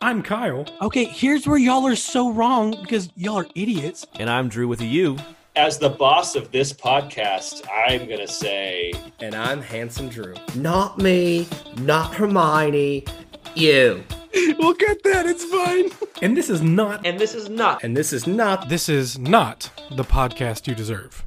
I'm Kyle. Okay, here's where y'all are so wrong because y'all are idiots. And I'm Drew with a U. As the boss of this podcast, I'm going to say. And I'm Handsome Drew. Not me, not Hermione, you. We'll get that, it's fine. And this is not. And this is not. And this is not. This is not the podcast you deserve.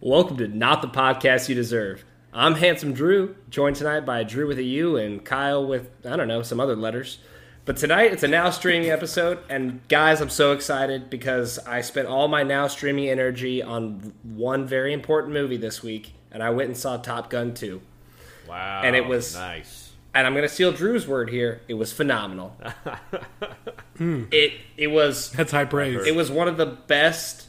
Welcome to Not the Podcast You Deserve. I'm Handsome Drew, joined tonight by Drew with a U and Kyle with, I don't know, some other letters. But tonight it's a now streaming episode, and guys, I'm so excited because I spent all my now streaming energy on one very important movie this week, and I went and saw Top Gun 2. Wow. And it was- nice. And I'm going to steal Drew's word here. It was phenomenal. It it was That's high praise. It was one of the best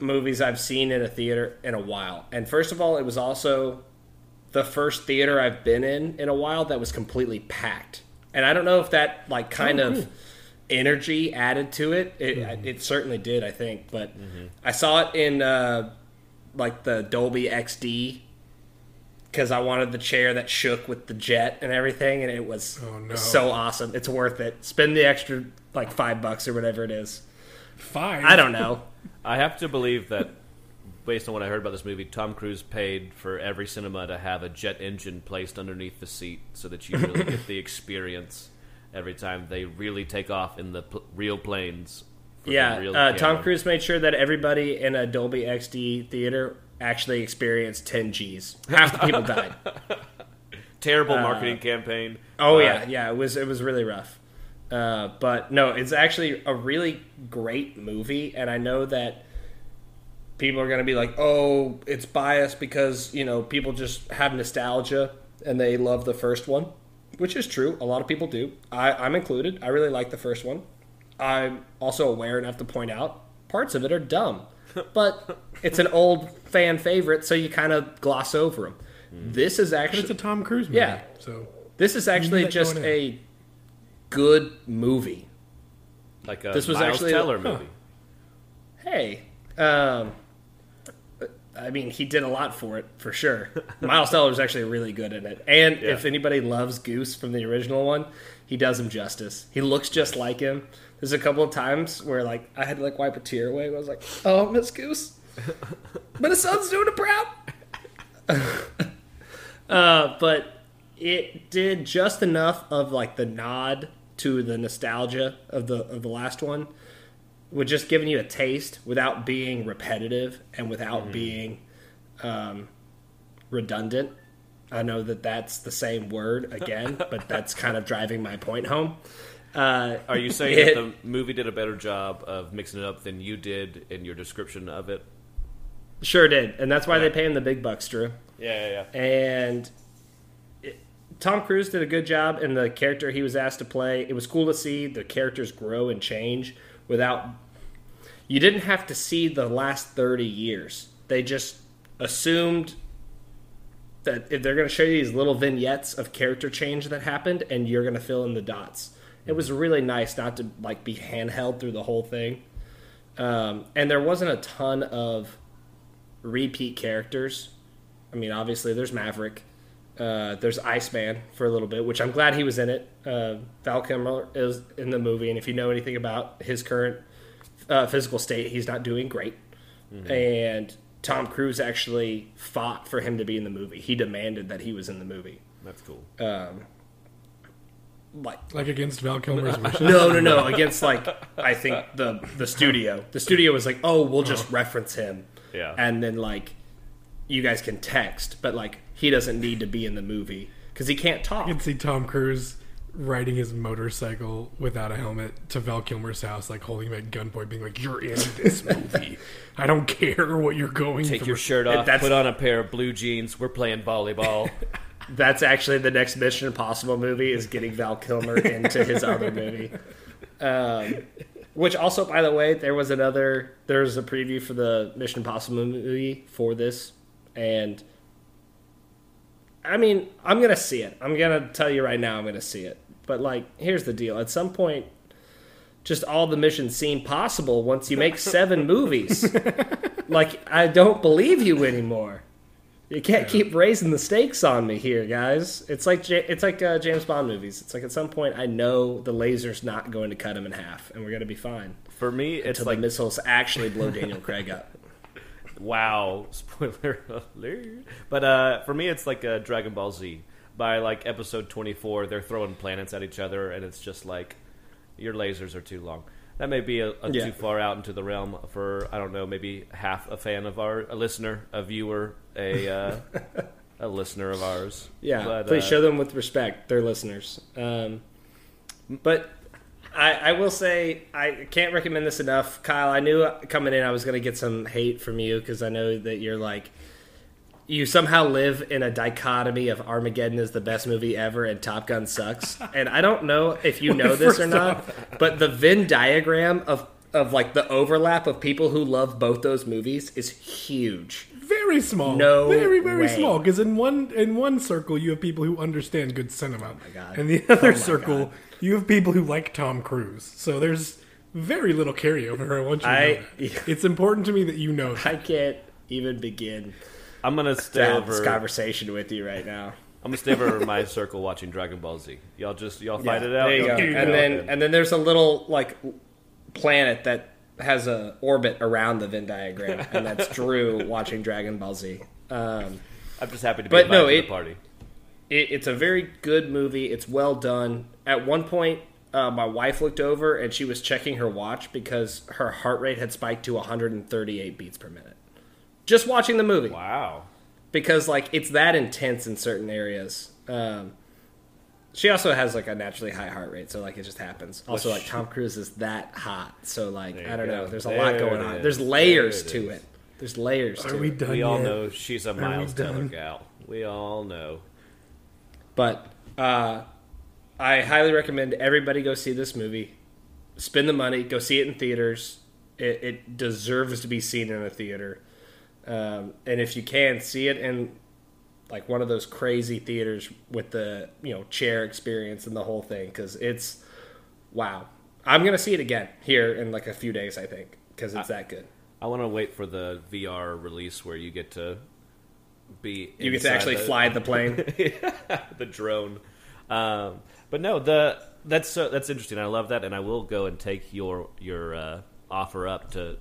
movies I've seen in a theater in a while. And first of all, it was also the first theater I've been in in a while that was completely packed. And I don't know if that like kind Oh, of cool. energy added to it. It, Mm-hmm. it certainly did, I think. But I saw it in uh, like the Dolby XD because I wanted the chair that shook with the jet and everything, and it was Oh, no. so awesome. It's worth it. Spend the extra like five bucks or whatever it is. Five. I don't know. I have to believe that, based on what I heard about this movie, Tom Cruise paid for every cinema to have a jet engine placed underneath the seat so that you really get the experience every time they really take off in the pl- real planes. Yeah, real uh, Tom. Cruise made sure that everybody in a Dolby XD theater actually experienced 10 Gs. Half the people died. Terrible marketing campaign. Oh Uh, yeah, yeah. It was it was really rough. Uh, but no, it's actually a really great movie, and I know that people are going to be like, "Oh, it's biased because you know people just have nostalgia and they love the first one," which is true. A lot of people do. I, I'm included. I really like the first one. I'm also aware enough to point out parts of it are dumb, but it's an old fan favorite, so you kind of gloss over them. This is But actually it's a Tom Cruise movie. Yeah. So this is actually just a good movie. Like a This was Miles actually- Teller huh. movie. Hey, um, I mean, he did a lot for it for sure. Miles Teller is actually really good in it, and Yeah. if anybody loves Goose from the original one, he does him justice. He looks just like him. There's a couple of times where like I had to like wipe a tear away. I was like, "Oh, Miss Goose," but his son's doing it proud. uh, but it did just enough of like the nod to the nostalgia of the of the last one with just giving you a taste without being repetitive and without being um, redundant. I know that that's the same word again, but that's kind of driving my point home. Uh, Are you saying It- that the movie did a better job of mixing it up than you did in your description of it? sure did, and that's why they pay him the big bucks, Drew. Yeah, yeah, yeah. and it, Tom Cruise did a good job in the character he was asked to play. It was cool to see the characters grow and change without. You didn't have to see the last thirty years. They just assumed that if they're going to show you these little vignettes of character change that happened, and you're going to fill in the dots. It was really nice not to like be handheld through the whole thing, um, and there wasn't a ton of repeat characters. I mean, obviously, there's Maverick. Uh, there's Iceman for a little bit, which I'm glad he was in it. Uh, Val Kilmer is in the movie, and if you know anything about his current uh, physical state, he's not doing great. And Tom Cruise actually fought for him to be in the movie. He demanded that he was in the movie. That's cool. Like, like against Val Kilmer's wishes. no, no, no, against like I think the the studio. The studio was like, oh, we'll just reference him. Yeah. and then like you guys can text, but like he doesn't need to be in the movie because he can't talk. You can see Tom Cruise riding his motorcycle without a helmet to Val Kilmer's house, like holding him at gunpoint, being like, "You're in this movie. I don't care what you're going to. Take through." your shirt off, that's- put on a pair of blue jeans. We're playing volleyball. That's actually the next Mission Impossible movie is getting Val Kilmer into his other movie. Um, which also, by the way, there was another. There was a preview for the Mission Impossible movie for this, and I mean, I'm gonna see it. I'm gonna tell you right now, I'm gonna see it. But like, here's the deal: at some point, just all the missions seem possible once you make seven movies. Like, I don't believe you anymore. You can't keep raising the stakes on me here, guys. It's like it's like uh, James Bond movies. It's like at some point I know the laser's not going to cut him in half, and we're gonna be fine For me, it's until like the missiles actually blow Daniel Craig up. Wow, spoiler alert. But uh, for me, it's like a Dragon Ball Z. By like episode twenty four, they're throwing planets at each other, and it's just like your lasers are too long. That may be a, a Yeah. too far out into the realm for I don't know, maybe half a fan of our a listener, a viewer, a uh, a listener of ours. Yeah, But, please uh, show them with respect. They're listeners. Um, but I, I will say I can't recommend this enough, Kyle. I knew coming in I was going to get some hate from you because I know that you're like you somehow live in a dichotomy of Armageddon is the best movie ever and Top Gun sucks. and I don't know if you know this or not, but the Venn diagram of of like the overlap of people who love both those movies is huge. Very small. No very very way. small. Because in one in one circle you have people who understand good cinema, oh my God. and the other Oh circle God. You have people who like Tom Cruise. So there's very little carryover. I want you to I- know. That. It's important to me that you know. That. I can't even begin I'm gonna to stay have this over. conversation with you right now. I'm gonna stay over my circle watching Dragon Ball Z. Y'all just y'all fight it out. There you go. keep And it then and then there's a little like planet that has a orbit around the Venn diagram, and that's Drew watching Dragon Ball Z. Um, I'm just happy to be but invited no, to it- the party. It, it's a very good movie. It's well done. At one point, uh, my wife looked over and she was checking her watch because her heart rate had spiked to 138 beats per minute. Just watching the movie Wow. because like it's that intense in certain areas. Um, she also has like a naturally high heart rate, so like it just happens. Also, like Tom Cruise is that hot, so like I don't go. know. There's a There lot going on. is. There's layers There it to is. it. There's layers to Are we it. done We all yet? know she's a Miles Teller gal. We all know. But uh, I highly recommend everybody go see this movie. Spend the money, go see it in theaters. It, it deserves to be seen in a theater. Um, and if you can, see it in like one of those crazy theaters with the you know chair experience and the whole thing because it's wow. I'm gonna see it again here in like a few days, I think, because it's that good. I want to wait for the VR release where you get to be. You get to actually the- fly the plane. the drone. Um, but no, the that's uh, that's interesting. I love that, and I will go and take your your uh, offer up to.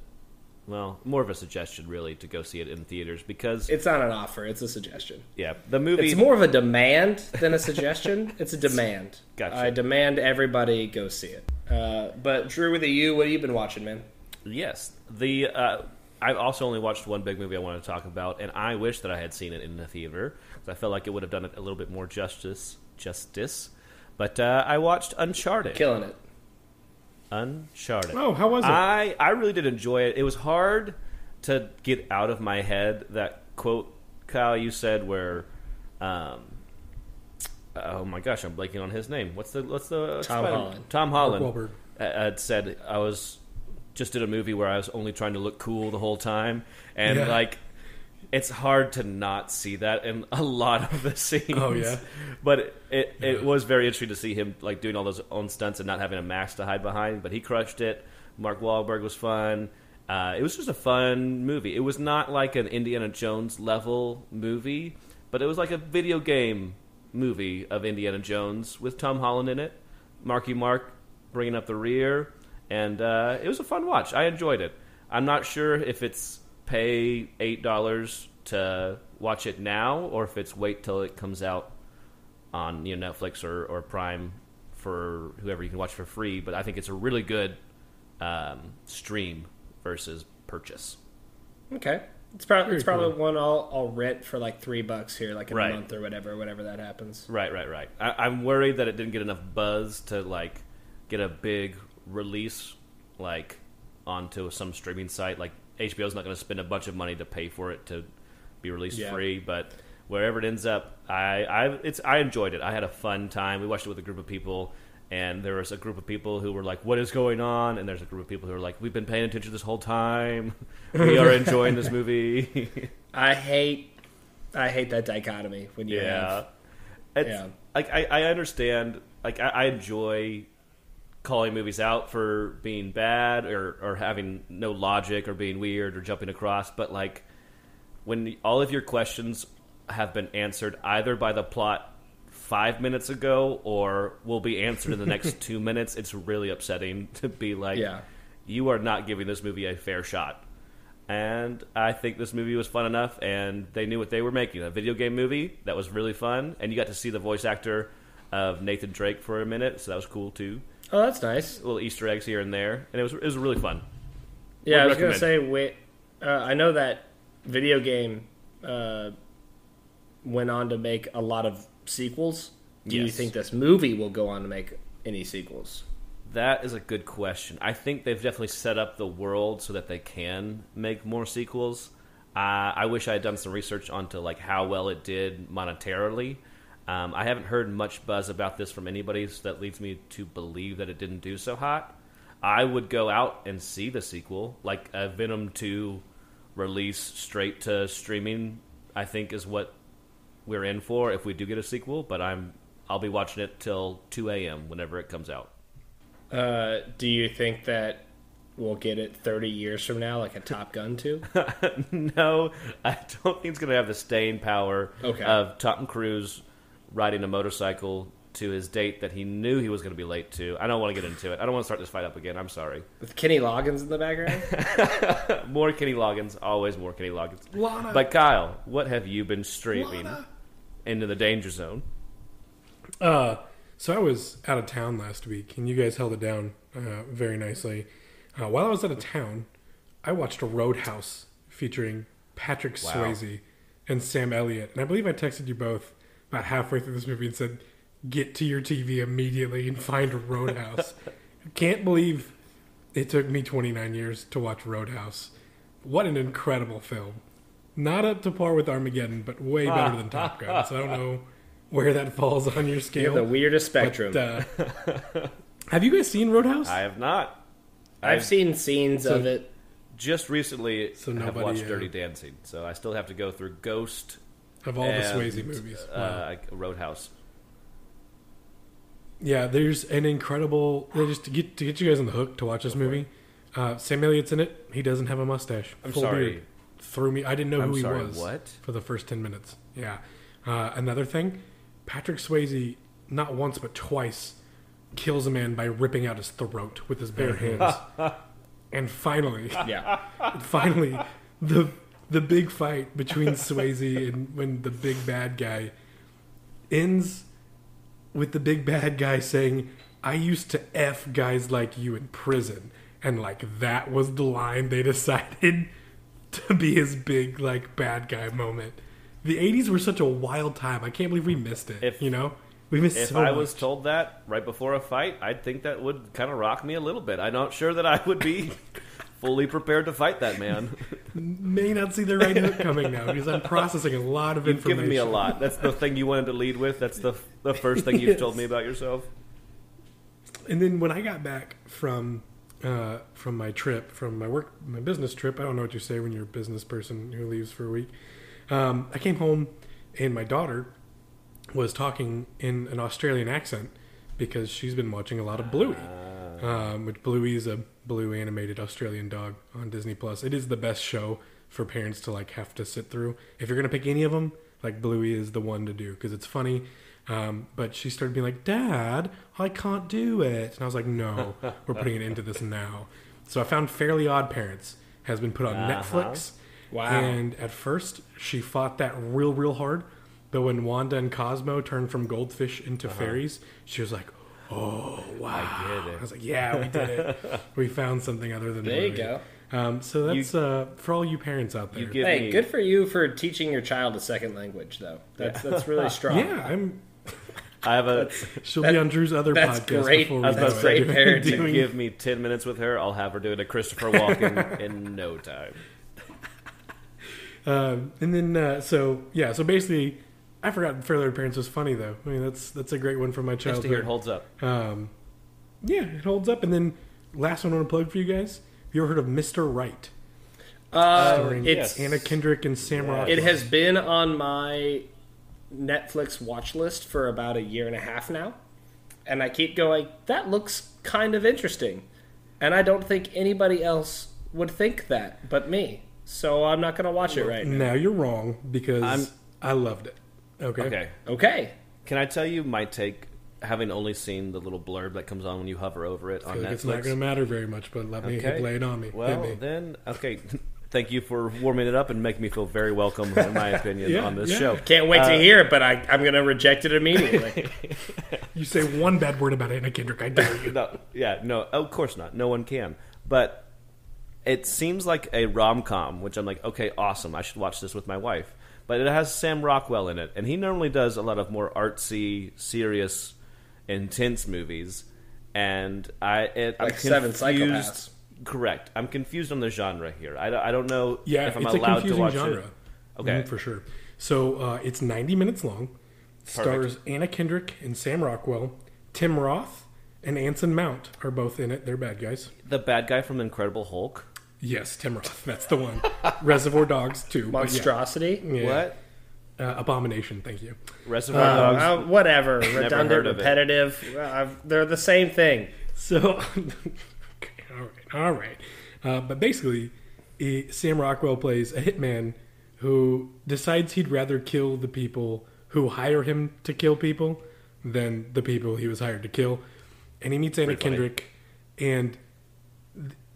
Well, more of a suggestion, really, to go see it in theaters because it's not an offer; it's a suggestion. yeah, the movie. It's more of a demand than a suggestion. it's a demand. Gotcha. I demand everybody go see it. Uh, but Drew, with a U, what have you been watching, man? Yes, the uh, I've also only watched one big movie I want to talk about, and I wish that I had seen it in the theater because I felt like it would have done it a little bit more justice. Justice, but uh, I watched Uncharted. Killing it. Uncharted. Oh, how was it? I I really did enjoy it. It was hard to get out of my head that quote, Kyle, you said where. Um, oh my gosh, I'm blanking on his name. What's the what's the Tom Spider- Holland. Tom Holland Wahlberg. uh, had said I was just did a movie where I was only trying to look cool the whole time, and Yeah. like it's hard to not see that in a lot of the scenes. Oh, yeah? but it it, it was very interesting to see him like doing all those own stunts and not having a mask to hide behind. But he crushed it. Mark Wahlberg was fun. Uh, it was just a fun movie. It was not like an Indiana Jones level movie, but it was like a video game movie of Indiana Jones with Tom Holland in it. Marky Mark bringing up the rear, and uh, it was a fun watch. I enjoyed it. I'm not sure if it's pay eight dollars to watch it now or if it's wait till it comes out on you know Netflix or, or Prime for whoever you can watch for free. But I think it's a really good um, stream versus purchase. Okay. It's probably it's probably cool. one I'll I'll rent for like three bucks here, like in Right. a month or whatever, whenever that happens. Right, right, right. I, I'm worried that it didn't get enough buzz to like get a big release like onto some streaming site. Like HBO's not going to spend a bunch of money to pay for it to be released Yeah. free, but wherever it ends up, I I it's I enjoyed it. I had a fun time. We watched it with a group of people. And there was a group of people who were like, "What is going on?" And there's a group of people who are like, "We've been paying attention this whole time. We are enjoying this movie." I hate I hate that dichotomy when you Yeah. have It's, Yeah. Like I, I understand. Like I, I enjoy calling movies out for being bad or or having no logic or being weird or jumping across. But like when all of your questions have been answered either by the plot five minutes ago or will be answered in the next two minutes. It's really upsetting to be like, Yeah. you are not giving this movie a fair shot. And I think this movie was fun enough, and they knew what they were making a video game movie that was really fun. And you got to see the voice actor of Nathan Drake for a minute, so that was cool too. Oh, that's nice. Little Easter eggs here and there, and it was it was really fun. Yeah, I Would was gonna say. Wait, uh, I know that video game uh, went on to make a lot of sequels. Do you think this movie will go on to make any sequels? That is a good question. I think they've definitely set up the world so that they can make more sequels. Uh, I wish I had done some research onto like how well it did monetarily. Um, I haven't heard much buzz about this from anybody, so that leads me to believe that it didn't do so hot. I would go out and see the sequel, like a Venom Two release straight to streaming. I think is what we're in for if we do get a sequel. But I'm I'll be watching it till two a.m. whenever it comes out. Uh, do you think that we'll get it 30 years from now, like a Top Gun 2? no, I don't think it's going to have the staying power Okay. of Tom Cruise riding a motorcycle to his date that he knew he was going to be late to. I don't want to get into it. I don't want to start this fight up again. I'm sorry. With Kenny Loggins in the background? More Kenny Loggins, always more Kenny Loggins. Lana. But Kyle, what have you been streaming into the danger zone? Uh, so I was out of town last week, and you guys held it down uh, very nicely. Uh, while I was out of town, I watched a Roadhouse featuring Patrick Wow. Swayze and Sam Elliott, and I believe I texted you both about halfway through this movie and said, "Get to your TV immediately and find Roadhouse." Can't believe it took me 29 years to watch Roadhouse. What an incredible film! Not up to par with Armageddon, but way better than Top Gun. So I don't know where that falls on your You scale. have the weirdest spectrum. But, uh, have you guys seen Roadhouse? I have not. I've seen scenes So- of it. Just recently So have nobody, watched uh, Dirty Dancing, so I still have to go through Ghost of all the and, Swayze movies. Wow. uh, Roadhouse. Yeah, there's an incredible. they Just to get to get you guys on the hook to watch this movie. Uh, Sam Elliott's in it. He doesn't have a mustache. I'm Full sorry. beard. Threw me. I didn't know I'm who he sorry, was. what? For the first ten minutes. Yeah. Uh, another thing, Patrick Swayze not once but twice kills a man by ripping out his throat with his bare hands. and finally, Yeah. finally, the the big fight between Swayze and when the big bad guy ends with the big bad guy saying, "I used to f guys like you in prison," and like that was the line they decided to be his big like bad guy moment. The '80s were such a wild time. I can't believe we missed it. If- you know, we missed If so I was told that right before a fight, I'd think that would kind of rock me a little bit. I'm not sure that I would be fully prepared to fight that man. may not see the right hook coming now because I'm processing a lot of You've information. given me a lot. That's the thing you wanted to lead with. That's the the first thing you've told me about yourself. And then when I got back from uh, from my trip, from my work, my business trip, I don't know what you say when you're a business person who leaves for a week. Um, I came home, and my daughter was talking in an Australian accent because she's been watching a lot of Bluey, um, which Bluey is a blue animated Australian dog on Disney Plus. It is the best show for parents to like have to sit through. If you're gonna pick any of them, like Bluey is the one to do because it's funny. Um, but she started being like, "Dad, I can't do it," and I was like, "No, we're putting an end to this now." So I found Fairly Odd Parents has been put on Netflix. Wow. And at first, she fought that real, real hard. But when Wanda and Cosmo turned from goldfish into fairies, she was like, "Oh wow!" I get it. I was like, "Yeah, we did it. we found something other than There you go. Um, so that's uh, for all you parents out there. Hey, me good for you for teaching your child a second language, though. That's that's really strong. yeah, I'm. I have a. She'll be on Drew's other that's podcast. great. Before we I was about do to it. say, Great parenting. to Doing- give me ten minutes with her, I'll have her doing a Christopher Walken in no time. Um, and then uh, so yeah, so basically, I forgot Fairly Odd Parents was funny though. I mean, that's that's a great one from my childhood. Just to hear it holds up. Um, yeah, it holds up. And then last one I want to plug for you guys. Have you ever heard of Mr. Right? Uh, it's Anna Kendrick and Sam Yeah. Rockwell. it has been on my Netflix watch list for about a year and a half now, and I keep going. That looks kind of interesting, and I don't think anybody else would think that but me. So I'm not going to watch it right now. Now you're wrong because I'm- I loved it. Okay. Okay. Okay. Can I tell you my take, having only seen the little blurb that comes on when you hover over it I on feel like Netflix? it's not going to matter very much, but let me Okay. lay it on me. Well, me. then, okay. Thank you for warming it up and making me feel very welcome, in my opinion, Yeah, on this yeah. show. Can't wait to uh, hear it, but I, I'm going to reject it immediately. You say one bad word about Anna Kendrick, I dare you. No, yeah, no, of course not. No one can. But it seems like a rom com, which I'm like, okay, awesome. I should watch this with my wife. But it has Sam Rockwell in it, and he normally does a lot of more artsy, serious, intense movies. And I, it, I'm Like Seven. Psychopaths. Correct. I'm confused on the genre here. I, don't- I don't know Yeah, if I'm it's a allowed to confusing watch genre. it. Okay. Mhm, for sure. So uh, it's 90 minutes long. Stars Anna Kendrick and Sam Rockwell. Tim Roth and Anson Mount are both in it. They're bad guys. The bad guy from Incredible Hulk. Yes, Tim Roth. That's the one. Reservoir Dogs too. but yeah. Monstrosity. Yeah. What? Uh, abomination. Thank you. Reservoir Uh, Dogs. uh, whatever. heard Redundant, of it. repetitive. Uh, they're the same thing. So, okay, all right, all right. Uh, but basically, Sam Rockwell plays a hitman who decides he'd rather kill the people who hire him to kill people than the people he was hired to kill. And he meets Anna Pretty funny. Kendrick, and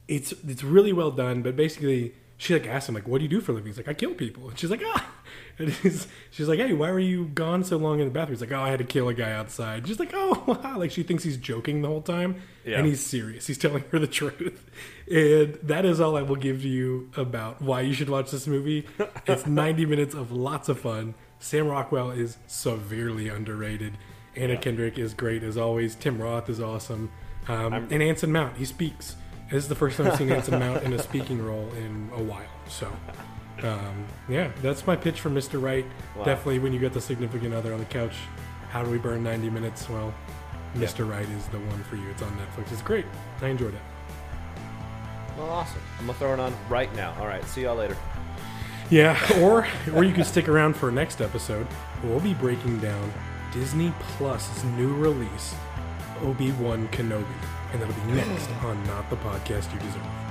it's it's really well done. But basically, she like asks him like, "What do you do for a living?" He's like, "I kill people." And she's like, "Ah." And he's, she's like, "Hey, why were you gone so long in the bathroom?" He's like, "Oh, I had to kill a guy outside." She's like, "Oh, wow!" Like she thinks he's joking the whole time, Yeah. and he's serious. He's telling her the truth, and that is all I will give you about why you should watch this movie. It's ninety minutes of lots of fun. Sam Rockwell is severely underrated. Anna Kendrick is great as always. Tim Roth is awesome, um, and Anson Mount he speaks. This is the first time I've seen Anson Mount in a speaking role in a while. So, um, yeah, that's my pitch for Mr. Right. Definitely, when you get the significant other on the couch, how do we burn 90 minutes? Well, Mr. Right is the one for you. It's on Netflix. It's great. I enjoyed it. Well, awesome. I'm gonna throw it on right now. All right. See y'all later. Yeah, or or you can stick around for next episode. We'll be breaking down Disney Plus's new release, Obi Wan Kenobi, and that'll be next on Not the Podcast You Deserve.